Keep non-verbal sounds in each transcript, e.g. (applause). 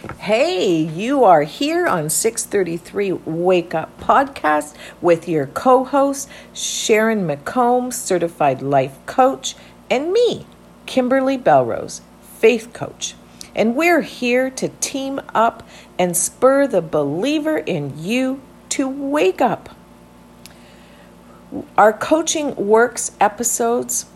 Hey, you are here on 633 Wake Up Podcast with your co host, Sharon McComb, certified life coach, and me, Kimberly Belrose, faith coach. And we're here to team up and spur the believer in you to wake up. Our Coaching Works episodes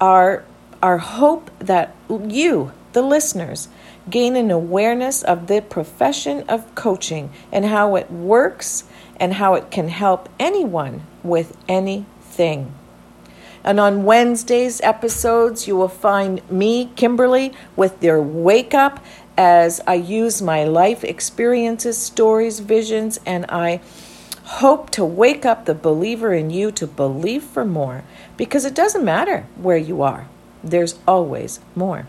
are our hope that you, the listeners, gain an awareness of the profession of coaching and how it works and how it can help anyone with anything. And on Wednesday's episodes, you will find me, Kimberly, with their wake up as I use my life experiences, stories, visions, and I hope to wake up the believer in you to believe for more because it doesn't matter where you are, there's always more.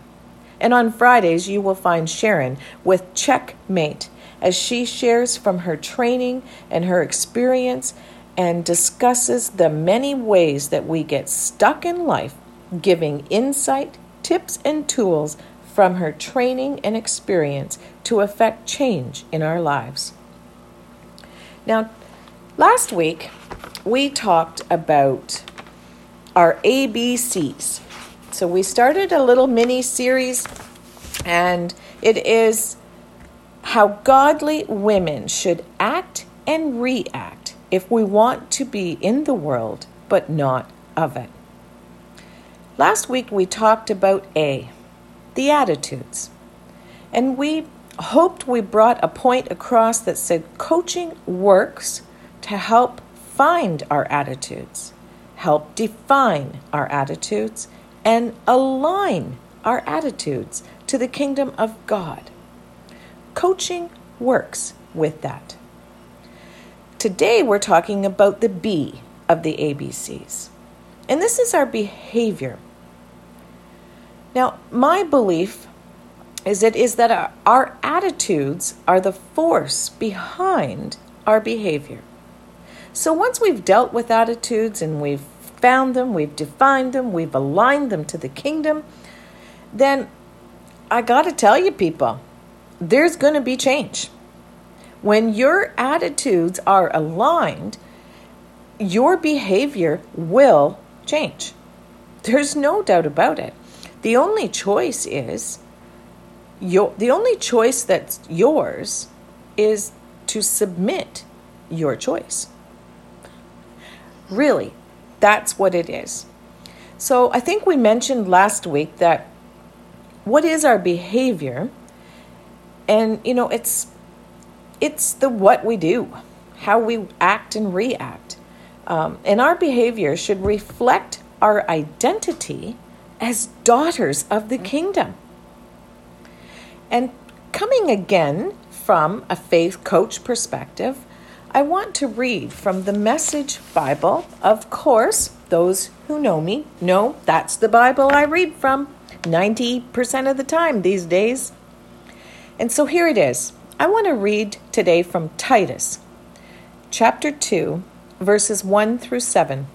And on Fridays, you will find Sharon with Checkmate as she shares from her training and her experience and discusses the many ways that we get stuck in life, giving insight, tips, and tools from her training and experience to affect change in our lives. Now, last week we talked about our ABCs so we started a little mini series, and it is how godly women should act and react if we want to be in the world but not of it. Last week we talked about A, the attitudes. And we hoped we brought a point across that said coaching works to help find our attitudes, help define our attitudes, and align our attitudes to the kingdom of God. Coaching works with that. Today we're talking about the B of the ABCs, and this is our behavior. Now, my belief is it is that our, our attitudes are the force behind our behavior. So once we've dealt with attitudes and we've found them, we've defined them, we've aligned them to the kingdom, then I got to tell you, people, there's going to be change. When your attitudes are aligned, your behavior will change. There's no doubt about it. The only choice is your the only choice that's yours is to submit your choice. Really, that's what it is. So I think we mentioned last week that what is our behavior? And you know, it's it's the what we do, how we act and react. Um, and our behavior should reflect our identity as daughters of the kingdom. And coming again from a faith coach perspective, I want to read from the Message Bible. Of course, those who know me know that's the Bible I read from 90% of the time these days. And so here it is. I want to read today from Titus, chapter 2, verses 1 through 7.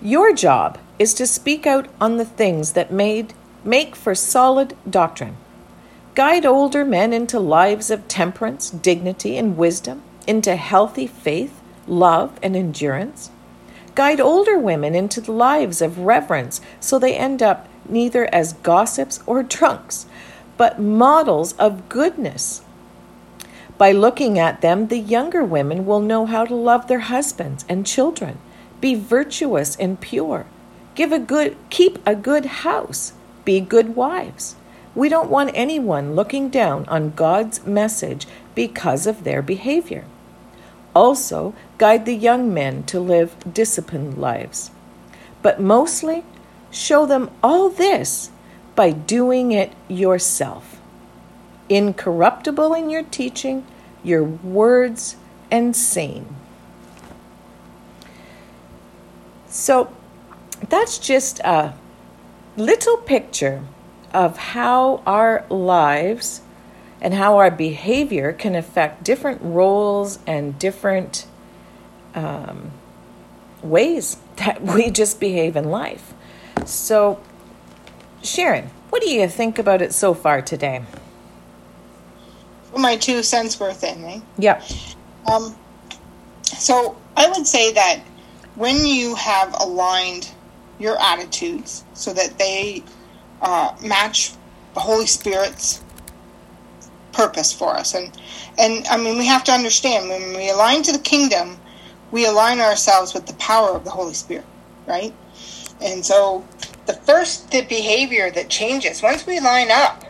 Your job is to speak out on the things that made make for solid doctrine Guide older men into lives of temperance, dignity, and wisdom, into healthy faith, love, and endurance. Guide older women into the lives of reverence so they end up neither as gossips or drunks, but models of goodness. By looking at them, the younger women will know how to love their husbands and children, be virtuous and pure, give a good keep a good house, be good wives. We don't want anyone looking down on God's message because of their behavior. Also, guide the young men to live disciplined lives. But mostly, show them all this by doing it yourself. Incorruptible in your teaching, your words, and sane. So, that's just a little picture of how our lives and how our behavior can affect different roles and different um, ways (laughs) that we just behave in life. So, Sharon, what do you think about it so far today? my two cents worth in, eh? Yeah. Um, so I would say that when you have aligned your attitudes so that they uh, match the Holy Spirit's purpose for us, and and I mean we have to understand when we align to the kingdom, we align ourselves with the power of the Holy Spirit, right? And so the first the behavior that changes once we line up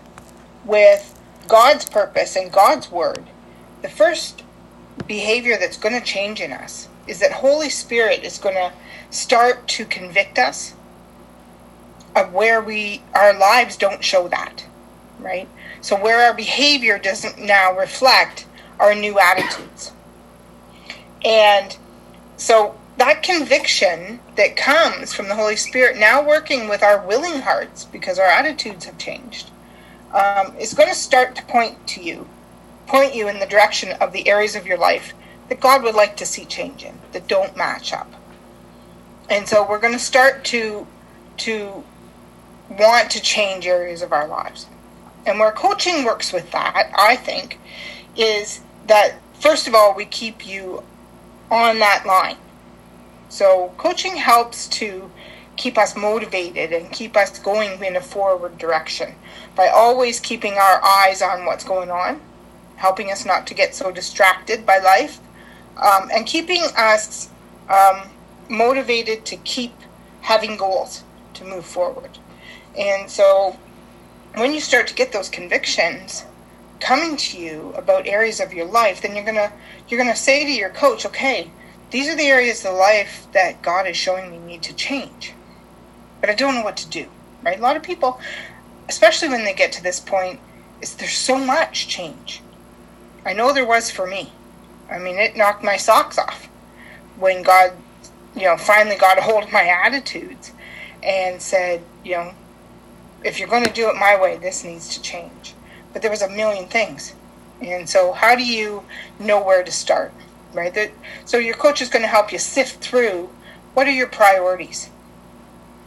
with God's purpose and God's word, the first behavior that's going to change in us is that Holy Spirit is going to start to convict us of where we our lives don't show that, right? So where our behavior doesn't now reflect our new attitudes. And so that conviction that comes from the Holy Spirit now working with our willing hearts because our attitudes have changed um, is going to start to point to you, point you in the direction of the areas of your life that God would like to see change in, that don't match up. And so we're going to start to to want to change areas of our lives. And where coaching works with that, I think, is that first of all, we keep you on that line. So coaching helps to keep us motivated and keep us going in a forward direction by always keeping our eyes on what's going on, helping us not to get so distracted by life, um, and keeping us um, motivated to keep having goals to move forward. And so when you start to get those convictions coming to you about areas of your life, then you're gonna you're gonna say to your coach, okay, these are the areas of life that God is showing me need to change. But I don't know what to do. Right? A lot of people especially when they get to this point, is there's so much change. I know there was for me. I mean, it knocked my socks off when God, you know, finally got a hold of my attitudes and said, you know, if you're going to do it my way, this needs to change. But there was a million things. And so how do you know where to start? Right? That, so your coach is going to help you sift through what are your priorities?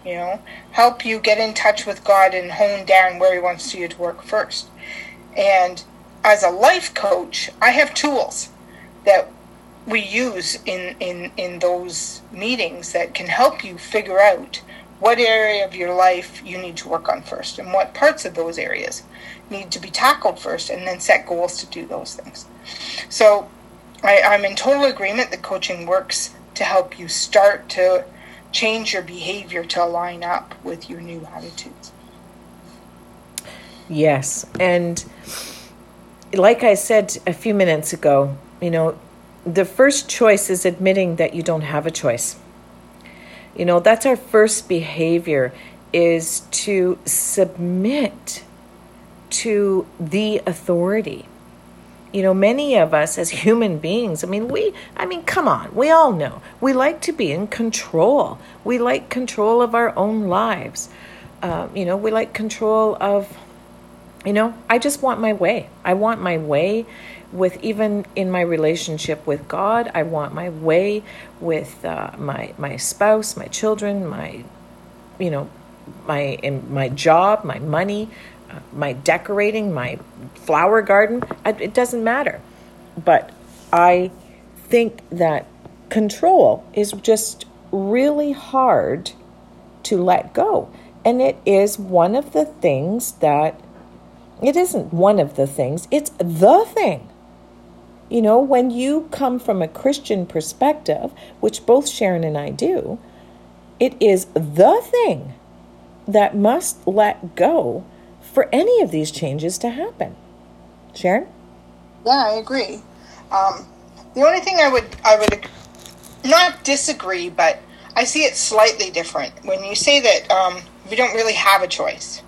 you know, help you get in touch with God and hone down where He wants you to work first. And as a life coach, I have tools that we use in, in, in those meetings that can help you figure out what area of your life you need to work on first and what parts of those areas need to be tackled first and then set goals to do those things. So I, I'm in total agreement that coaching works to help you start to change your behavior to line up with your new attitudes. Yes. And like I said a few minutes ago, you know, the first choice is admitting that you don't have a choice. You know, that's our first behavior is to submit to the authority you know, many of us as human beings, I mean, we, I mean, come on, we all know. We like to be in control. We like control of our own lives. Uh, you know, we like control of, you know, I just want my way. I want my way with even in my relationship with God. I want my way with uh, my my spouse, my children, my, you know, my in my job, my money, my decorating, my flower garden, it doesn't matter. But I think that control is just really hard to let go. And it is one of the things that, it isn't one of the things, it's the thing. You know, when you come from a Christian perspective, which both Sharon and I do, it is the thing that must let go for any of these changes to happen. Sharon? Yeah, I agree. Um, the only thing I would I would not disagree, but I see it slightly different when you say that um, we don't really have a choice.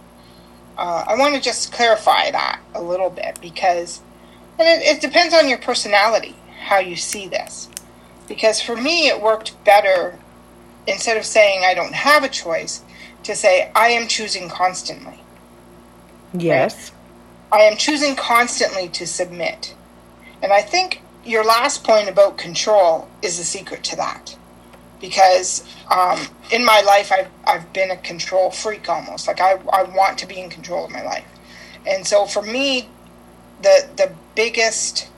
Uh, I want to just clarify that a little bit because, and it, it depends on your personality how you see this. Because for me, it worked better instead of saying I don't have a choice to say I am choosing constantly. Yes. Right? I am choosing constantly to submit. And I think your last point about control is the secret to that. Because um, in my life, I've, I've been a control freak almost. Like, I, I want to be in control of my life. And so for me, the the biggest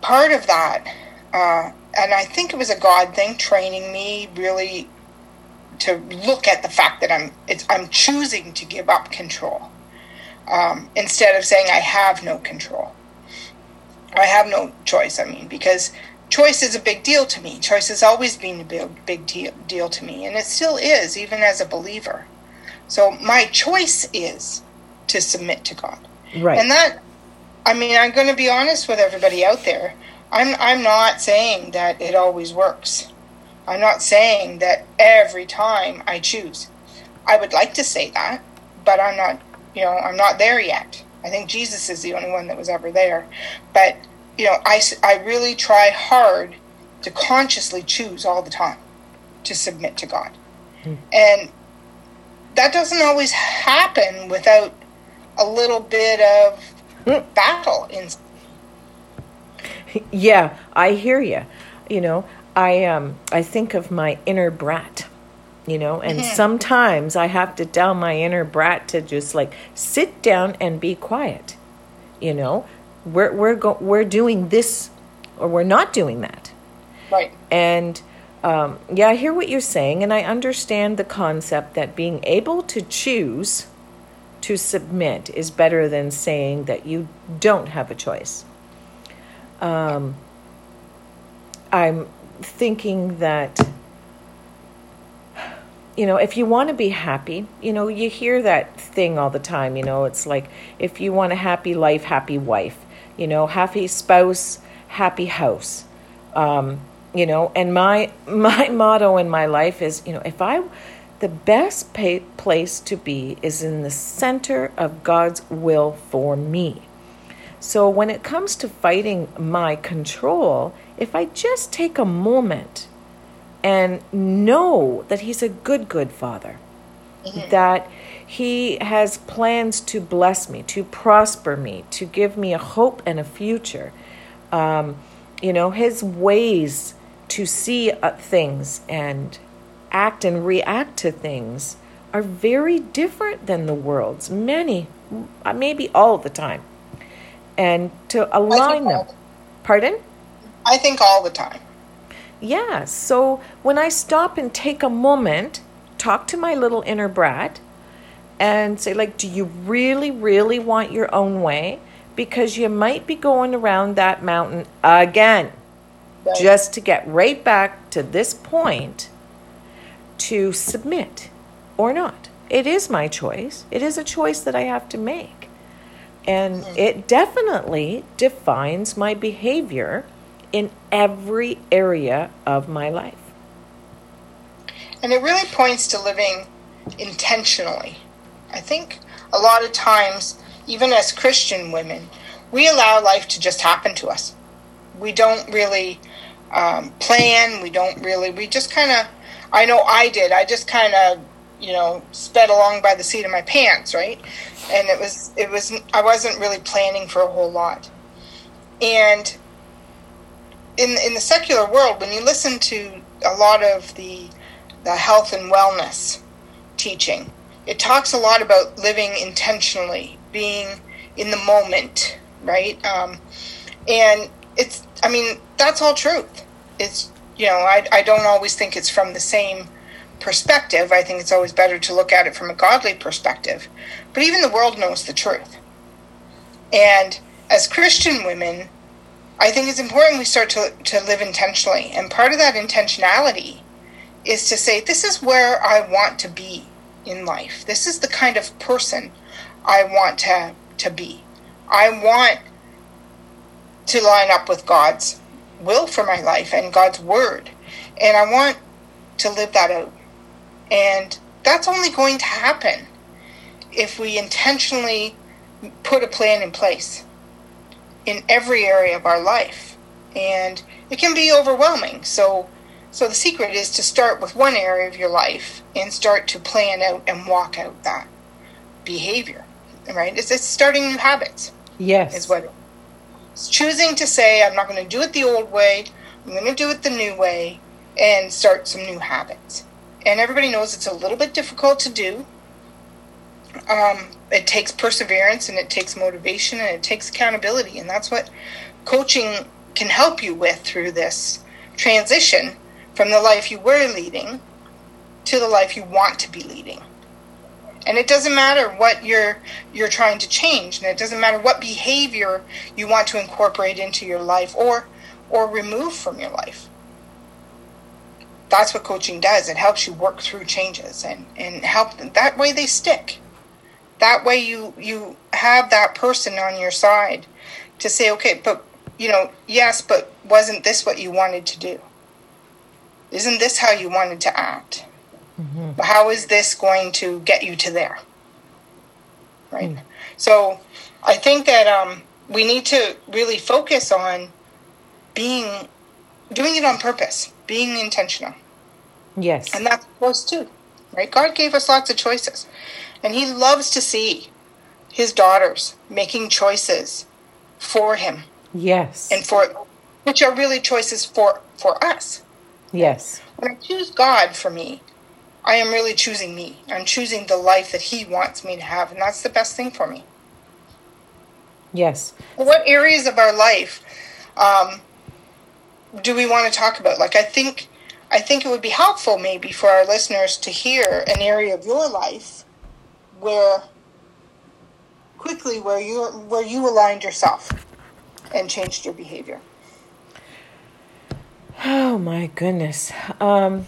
part of that, uh, and I think it was a God thing, training me really to look at the fact that I'm I'm choosing to give up control um, instead of saying I have no control. I have no choice. I mean, because choice is a big deal to me. Choice has always been a big big deal, deal to me, and it still is, even as a believer. So my choice is to submit to God. Right. And that, I mean, I'm going to be honest with everybody out there. I'm I'm not saying that it always works. I'm not saying that every time I choose. I would like to say that, but I'm not, you know, I'm not there yet. I think Jesus is the only one that was ever there. But, you know, I, I really try hard to consciously choose all the time to submit to God. Mm. And that doesn't always happen without a little bit of mm. battle in (laughs) yeah i hear you you know I um I think of my inner brat, you know, and mm-hmm. sometimes I have to tell my inner brat to just like sit down and be quiet. You know, we're we're go- we're doing this or we're not doing that. Right. And um, yeah, I hear what you're saying, and I understand the concept that being able to choose to submit is better than saying that you don't have a choice. Um, I'm thinking that you know, if you want to be happy, you know, you hear that thing all the time, you know, it's like if you want a happy life, happy wife, you know, happy spouse, happy house. Um, you know, and my (laughs) my motto in my life is, you know, if I the best pay, place to be is in the center of God's will for me. So when it comes to fighting my control, if I just take a moment and know that He's a good, good Father, mm-hmm. that He has plans to bless me, to prosper me, to give me a hope and a future, um, you know, His ways to see uh, things and act and react to things are very different than the world's, many, uh, maybe all the time. And to align them. Pardon? I think all the time. Yeah. So when I stop and take a moment, talk to my little inner brat, and say, like, do you really, really want your own way? Because you might be going around that mountain again, right. just to get right back to this point to submit or not. It is my choice. It is a choice that I have to make. And mm-hmm. it definitely defines my behavior in every area of my life. And it really points to living intentionally. I think a lot of times, even as Christian women, we allow life to just happen to us. We don't really um, plan. We don't really, we just kind of, I know I did. I just kind of, you know, sped along by the seat of my pants, right? And it was, it was, I wasn't really planning for a whole lot. And in in the secular world, when you listen to a lot of the the health and wellness teaching, it talks a lot about living intentionally, being in the moment, right? Um, and it's, I mean, that's all truth. It's, you know, I, I don't always think it's from the same perspective. I think it's always better to look at it from a godly perspective. But even the world knows the truth. And as Christian women, I think it's important we start to, to live intentionally. And part of that intentionality is to say, this is where I want to be in life. This is the kind of person I want to, to be. I want to line up with God's will for my life and God's word. And I want to live that out. And that's only going to happen if we intentionally put a plan in place in every area of our life. And it can be overwhelming. So so the secret is to start with one area of your life and start to plan out and walk out that behavior. Right? It's, it's starting new habits. Yes. Is what it's choosing to say, I'm not going to do it the old way, I'm going to do it the new way, and start some new habits. And everybody knows it's a little bit difficult to do. um, it takes perseverance and it takes motivation and it takes accountability. And that's what coaching can help you with through this transition from the life you were leading to the life you want to be leading. And it doesn't matter what you're you're trying to change, and it doesn't matter what behavior you want to incorporate into your life or or remove from your life. That's what coaching does. It helps you work through changes and, and help them. That way they stick. That way you you have that person on your side to say, okay, but you know, yes, but wasn't this what you wanted to do? Isn't this how you wanted to act? Mm-hmm. How is this going to get you to there? Right. Mm. So I think that um, we need to really focus on being, doing it on purpose, being intentional. Yes. And that's close too, right? God gave us lots of choices. And He loves to see His daughters making choices for Him. Yes. And for, which are really choices for, for us. Yes. When I choose God for me, I am really choosing me. I'm choosing the life that He wants me to have, and that's the best thing for me. Yes. What areas of our life um, do we want to talk about? Like, I think, I think it would be helpful maybe for our listeners to hear an area of your life where quickly where you where you aligned yourself and changed your behavior. Oh my goodness. Um,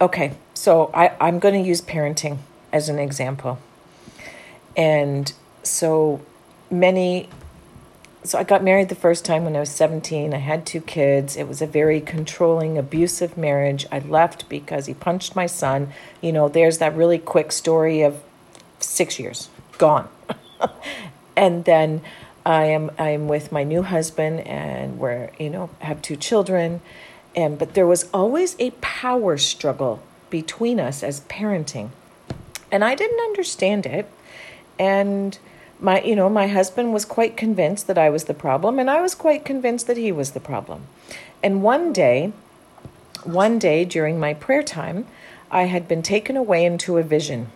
okay, so I, I'm going to use parenting as an example. And so many, so I got married the first time when I was 17. I had two kids. It was a very controlling, abusive marriage. I left because he punched my son. You know, there's that really quick story of six years gone. (laughs) and then I am I am with my new husband and we're, you know, have two children and but there was always a power struggle between us as parenting. And I didn't understand it. And my you know, my husband was quite convinced that I was the problem and I was quite convinced that he was the problem. And one day, one day during my prayer time, I had been taken away into a vision.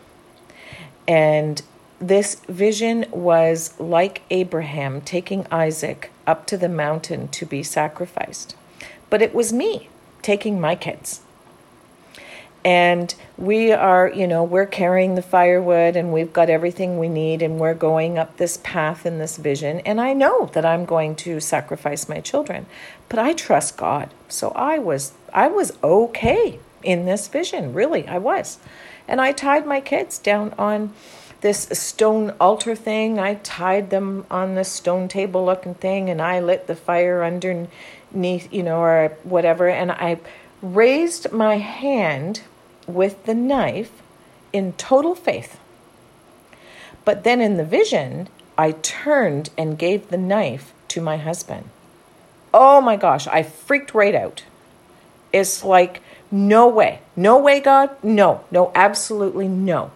And this vision was like Abraham taking Isaac up to the mountain to be sacrificed. But it was me taking my kids. And we are, you know, we're carrying the firewood and we've got everything we need and we're going up this path in this vision. And I know that I'm going to sacrifice my children, but I trust God. So I was, I was okay in this vision. Really, I was. And I tied my kids down on this stone altar thing. I tied them on this stone table looking thing and I lit the fire underneath you know, or whatever, and I raised my hand with the knife in total faith. But then in the vision, I turned and gave the knife to my husband. Oh my gosh, I freaked right out. It's like, no way, no way, God, no, no, absolutely no.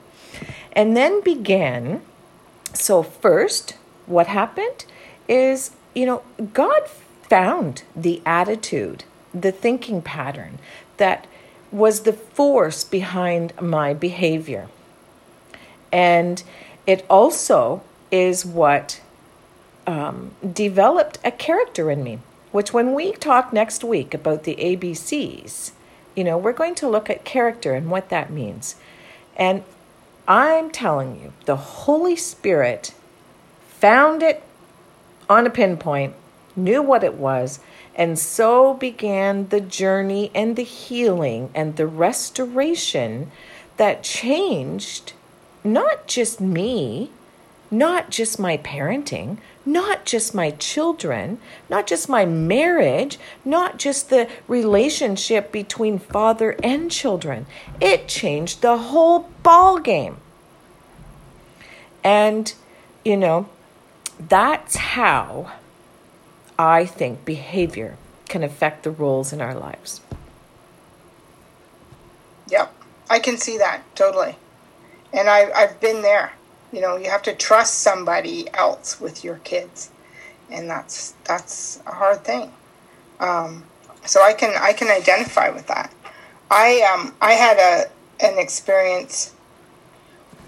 And then began, so first, what happened is, you know, God found the attitude, the thinking pattern that was the force behind my behavior. And it also is what um, developed a character in me, which when we talk next week about the ABCs, you know, we're going to look at character and what that means. And I'm telling you, the Holy Spirit found it on a pinpoint knew what it was, and so began the journey and the healing and the restoration that changed not just me, not just my parenting, not just my children, not just my marriage, not just the relationship between father and children. It changed the whole ball game. And you know, that's how I think behavior can affect the roles in our lives. Yep, I can see that totally. And I, I've been there. You know, you have to trust somebody else with your kids, and that's that's a hard thing. Um, so I can I can identify with that. I um I had a an experience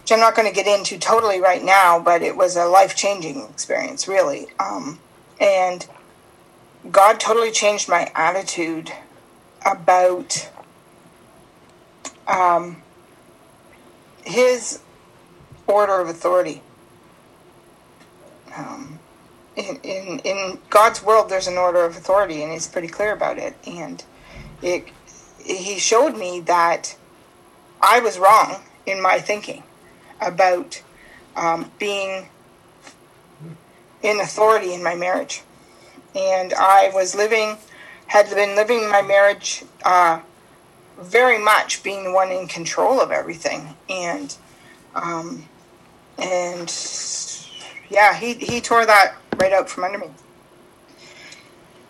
which I'm not going to get into totally right now, but it was a life changing experience, really. Um, and God totally changed my attitude about um, His order of authority. Um, in, in in God's world, there's an order of authority, and He's pretty clear about it. And it, He showed me that I was wrong in my thinking about um, being in authority in my marriage. And I was living, had been living my marriage uh, very much being the one in control of everything. And, um, and yeah, he, he tore that right out from under me.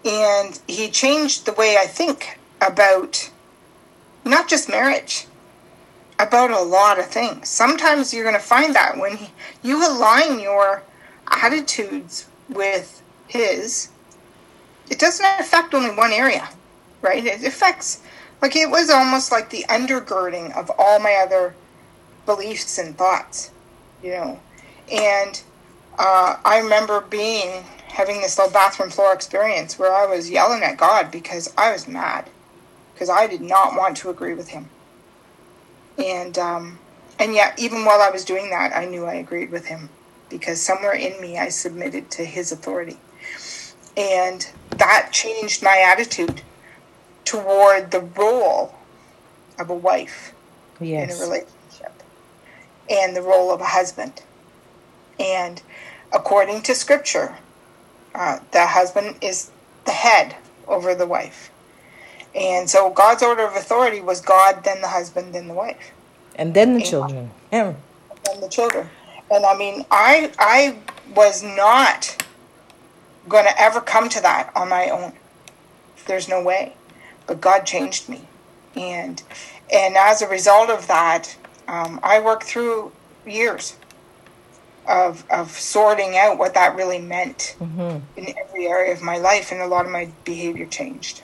And he changed the way I think about not just marriage, about a lot of things. Sometimes you're going to find that when he, you align your attitudes with his, it doesn't affect only one area, right? It affects, like, it was almost like the undergirding of all my other beliefs and thoughts, you know. And uh, I remember being, having this little bathroom floor experience where I was yelling at God because I was mad, because I did not want to agree with him and um, and yet even while I was doing that, I knew I agreed with him because somewhere in me I submitted to his authority, and that changed my attitude toward the role of a wife yes. in a relationship and the role of a husband. And according to scripture, uh, the husband is the head over the wife. And so God's order of authority was God, then the husband, then the wife. And then the and children. Yeah. And the children. And I mean, I I was not going to ever come to that on my own. There's no way. But God changed me. And and as a result of that, um, I worked through years of of sorting out what that really meant mm-hmm. in every area of my life, and a lot of my behavior changed.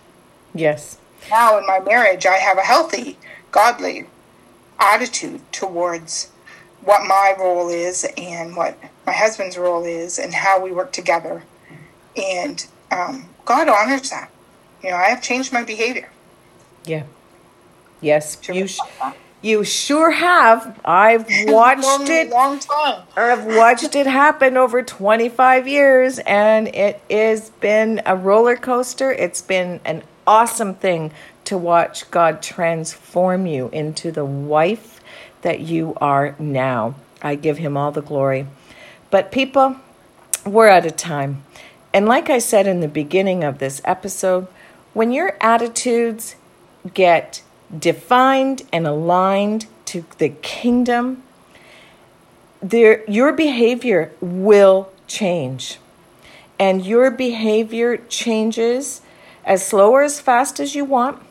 Yes. Now in my marriage, I have a healthy, godly attitude towards what my role is and what my husband's role is and how we work together. And um, God honors that. You know, I have changed my behavior. Yeah. Yes, you sh- you sure have. I've (laughs) watched it. long time. I've watched it happen over 25 years, and it has been a roller coaster. It's been an awesome thing to watch God transform you into the wife that you are now. I give him all the glory. But people, we're out of time. And like I said in the beginning of this episode, when your attitudes get defined and aligned to the kingdom, there, your behavior will change. And your behavior changes as slow or as fast as you want.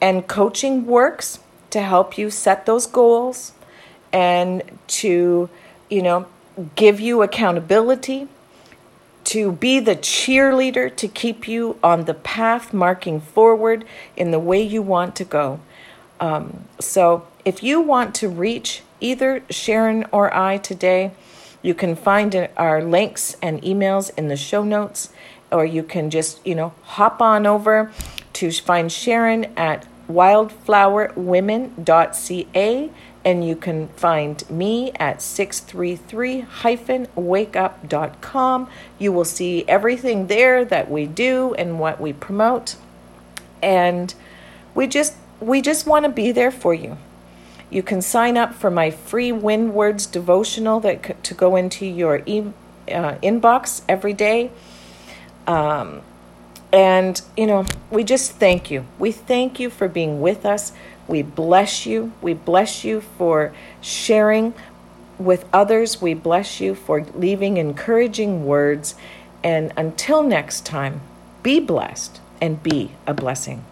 And coaching works to help you set those goals and to, you know, give you accountability, to be the cheerleader to keep you on the path marking forward in the way you want to go. Um, so if you want to reach either Sharon or I today, you can find our links and emails in the show notes, or you can just, you know, hop on over to find Sharon at wildflowerwomen.ca and you can find me at 633-wakeup.com. You will see everything there that we do and what we promote. And we just we just want to be there for you. You can sign up for my free Wind Words devotional that to go into your e- uh, inbox every day. Um, and, you know, we just thank you. We thank you for being with us. We bless you. We bless you for sharing with others. We bless you for leaving encouraging words. And until next time, be blessed and be a blessing.